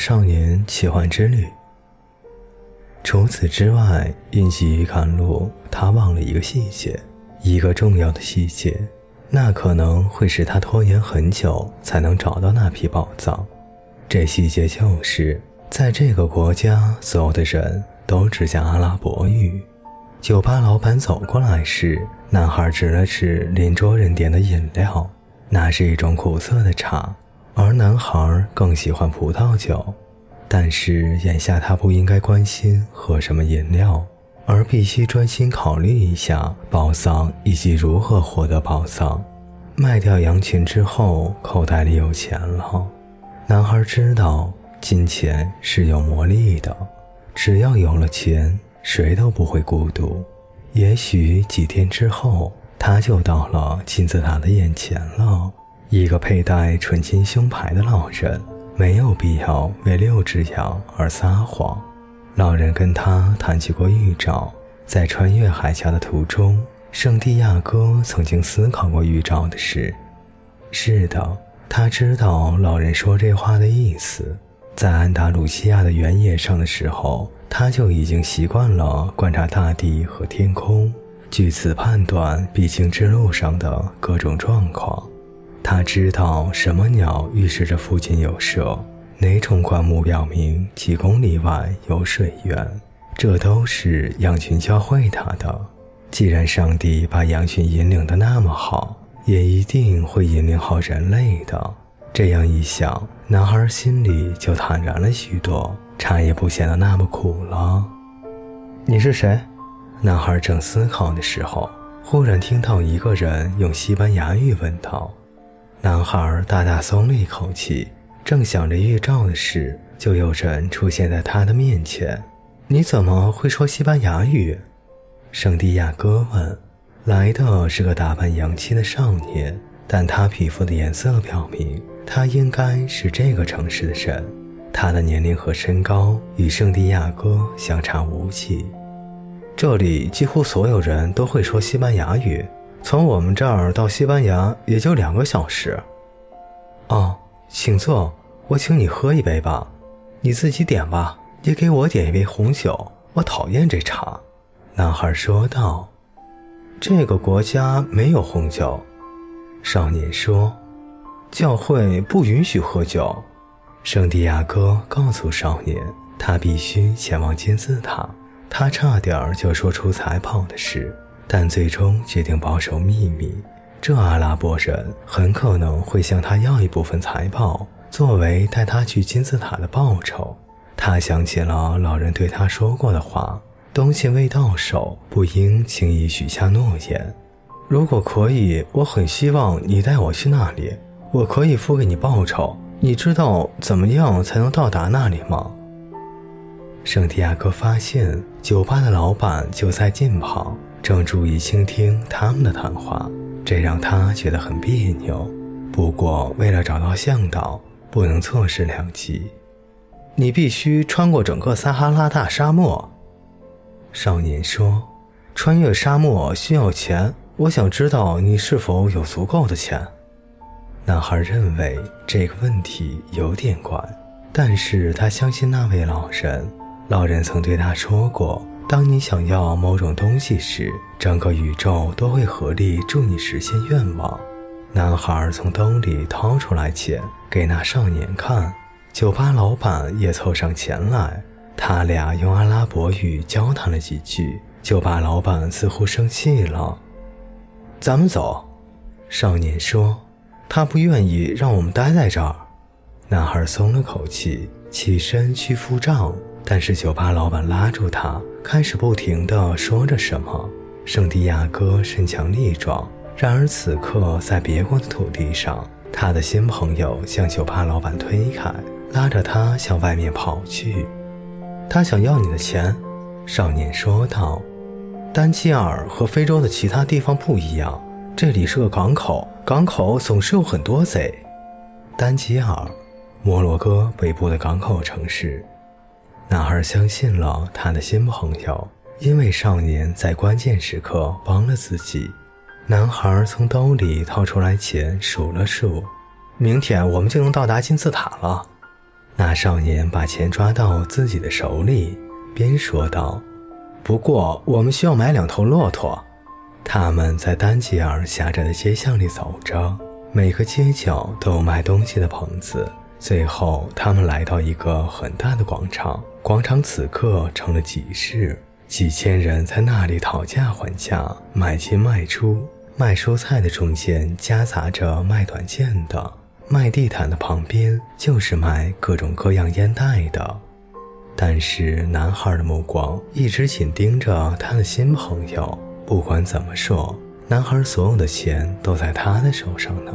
少年奇幻之旅。除此之外，运气于赶路，他忘了一个细节，一个重要的细节，那可能会使他拖延很久才能找到那批宝藏。这细节就是，在这个国家，所有的人都只讲阿拉伯语。酒吧老板走过来时，男孩指了指邻桌人点的饮料，那是一种苦涩的茶，而男孩更喜欢葡萄酒。但是眼下他不应该关心喝什么饮料，而必须专心考虑一下宝藏以及如何获得宝藏。卖掉羊群之后，口袋里有钱了。男孩知道金钱是有魔力的，只要有了钱，谁都不会孤独。也许几天之后，他就到了金字塔的眼前了，一个佩戴纯金胸牌的老人。没有必要为六只羊而撒谎。老人跟他谈起过预兆，在穿越海峡的途中，圣地亚哥曾经思考过预兆的事。是的，他知道老人说这话的意思。在安达鲁西亚的原野上的时候，他就已经习惯了观察大地和天空，据此判断必经之路上的各种状况。他知道什么鸟预示着附近有蛇，哪种灌木表明几公里外有水源，这都是羊群教会他的。既然上帝把羊群引领的那么好，也一定会引领好人类的。这样一想，男孩心里就坦然了许多，茶也不显得那么苦了。你是谁？男孩正思考的时候，忽然听到一个人用西班牙语问道。男孩大大松了一口气，正想着预兆的事，就有人出现在他的面前。你怎么会说西班牙语？圣地亚哥问。来的是个打扮洋气的少年，但他皮肤的颜色表明他应该是这个城市的人。他的年龄和身高与圣地亚哥相差无几。这里几乎所有人都会说西班牙语。从我们这儿到西班牙也就两个小时。哦，请坐，我请你喝一杯吧。你自己点吧，也给我点一杯红酒。我讨厌这茶。”男孩说道。“这个国家没有红酒。”少年说。“教会不允许喝酒。”圣地亚哥告诉少年，他必须前往金字塔。他差点就说出财宝的事。但最终决定保守秘密。这阿拉伯人很可能会向他要一部分财宝，作为带他去金字塔的报酬。他想起了老人对他说过的话：东西未到手，不应轻易许下诺言。如果可以，我很希望你带我去那里。我可以付给你报酬。你知道怎么样才能到达那里吗？圣地亚哥发现酒吧的老板就在近旁。正注意倾听他们的谈话，这让他觉得很别扭。不过，为了找到向导，不能错失良机。你必须穿过整个撒哈拉大沙漠。少年说：“穿越沙漠需要钱，我想知道你是否有足够的钱。”男孩认为这个问题有点怪，但是他相信那位老人。老人曾对他说过。当你想要某种东西时，整个宇宙都会合力助你实现愿望。男孩从兜里掏出来钱给那少年看，酒吧老板也凑上前来，他俩用阿拉伯语交谈了几句。酒吧老板似乎生气了。咱们走，少年说，他不愿意让我们待在这儿。男孩松了口气，起身去付账。但是酒吧老板拉住他，开始不停地说着什么。圣地亚哥身强力壮，然而此刻在别国的土地上，他的新朋友向酒吧老板推开，拉着他向外面跑去。他想要你的钱，少年说道。丹吉尔和非洲的其他地方不一样，这里是个港口，港口总是有很多贼。丹吉尔，摩洛哥北部的港口城市。男孩相信了他的新朋友，因为少年在关键时刻帮了自己。男孩从兜里掏出来钱，数了数：“明天我们就能到达金字塔了。”那少年把钱抓到自己的手里，边说道：“不过我们需要买两头骆驼。”他们在丹吉尔狭窄的街巷里走着，每个街角都有卖东西的棚子。最后，他们来到一个很大的广场，广场此刻成了集市，几千人在那里讨价还价，买进卖出。卖蔬菜的中间夹杂着卖短剑的。卖地毯的旁边就是卖各种各样烟袋的，但是男孩的目光一直紧盯着他的新朋友。不管怎么说，男孩所有的钱都在他的手上呢。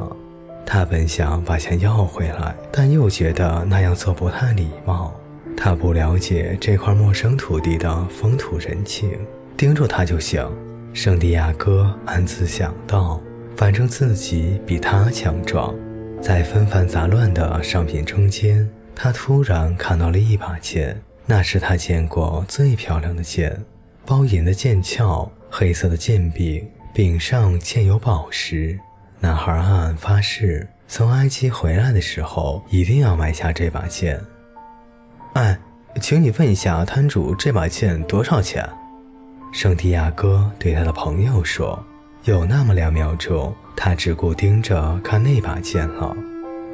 他本想把钱要回来，但又觉得那样做不太礼貌。他不了解这块陌生土地的风土人情，盯住他就行。圣地亚哥暗自想到，反正自己比他强壮。在纷繁杂乱的商品中间，他突然看到了一把剑，那是他见过最漂亮的剑，包银的剑鞘，黑色的剑柄，柄上嵌有宝石。男孩暗暗发誓，从埃及回来的时候一定要买下这把剑。哎，请你问一下摊主，这把剑多少钱？圣地亚哥对他的朋友说。有那么两秒钟。他只顾盯着看那把剑了，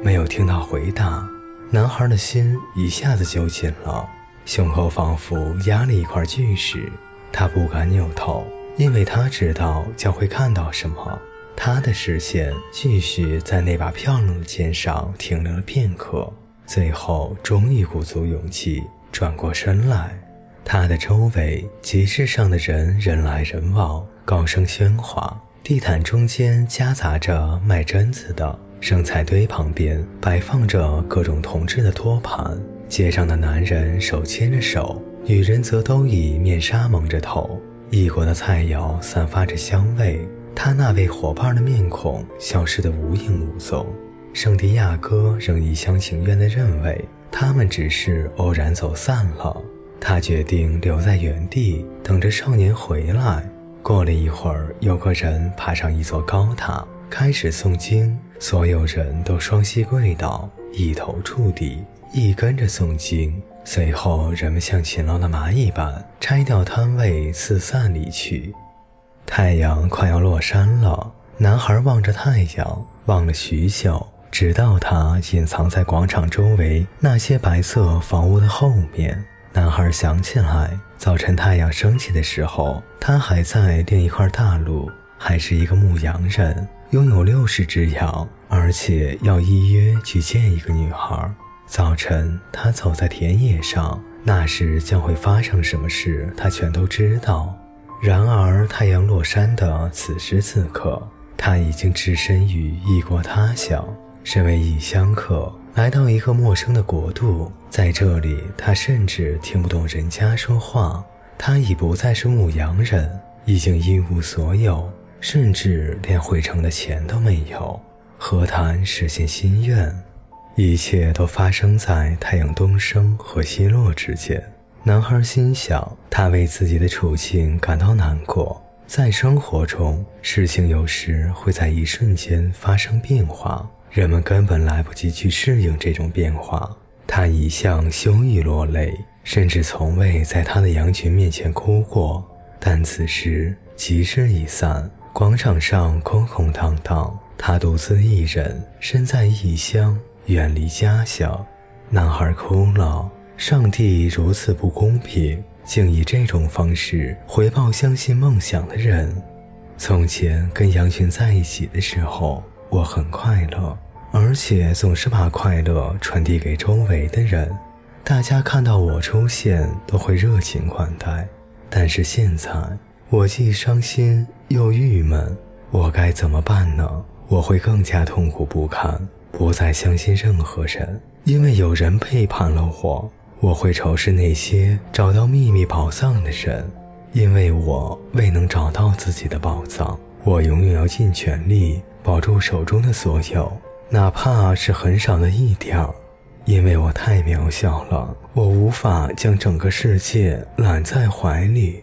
没有听到回答。男孩的心一下子就紧了，胸口仿佛压了一块巨石。他不敢扭头，因为他知道将会看到什么。他的视线继续在那把漂亮的剑上停留了片刻，最后终于鼓足勇气转过身来。他的周围集市上的人人来人往，高声喧哗。地毯中间夹杂着卖榛子的，生菜堆旁边摆放着各种铜制的托盘。街上的男人手牵着手，女人则都以面纱蒙着头。异国的菜肴散发着香味，他那位伙伴的面孔消失得无影无踪。圣地亚哥仍一厢情愿地认为他们只是偶然走散了。他决定留在原地，等着少年回来。过了一会儿，有个人爬上一座高塔，开始诵经。所有人都双膝跪倒，一头触地，一跟着诵经。随后，人们像勤劳的蚂蚁般拆掉摊位，四散离去。太阳快要落山了，男孩望着太阳，望了许久，直到他隐藏在广场周围那些白色房屋的后面。男孩想起来。早晨太阳升起的时候，他还在另一块大陆，还是一个牧羊人，拥有六十只羊，而且要依约去见一个女孩。早晨，他走在田野上，那时将会发生什么事，他全都知道。然而，太阳落山的此时此刻，他已经置身于异国他乡，身为异乡客。来到一个陌生的国度，在这里，他甚至听不懂人家说话。他已不再是牧羊人，已经一无所有，甚至连回城的钱都没有。何谈实现心愿？一切都发生在太阳东升和西落之间。男孩心想，他为自己的处境感到难过。在生活中，事情有时会在一瞬间发生变化。人们根本来不及去适应这种变化。他一向羞于落泪，甚至从未在他的羊群面前哭过。但此时集市已散，广场上空空荡荡，他独自一人，身在异乡，远离家乡。男孩哭了。上帝如此不公平，竟以这种方式回报相信梦想的人。从前跟羊群在一起的时候。我很快乐，而且总是把快乐传递给周围的人。大家看到我出现都会热情款待。但是现在，我既伤心又郁闷，我该怎么办呢？我会更加痛苦不堪，不再相信任何人，因为有人背叛了我。我会仇视那些找到秘密宝藏的人，因为我未能找到自己的宝藏。我永远要尽全力。保住手中的所有，哪怕是很少的一点，因为我太渺小了，我无法将整个世界揽在怀里。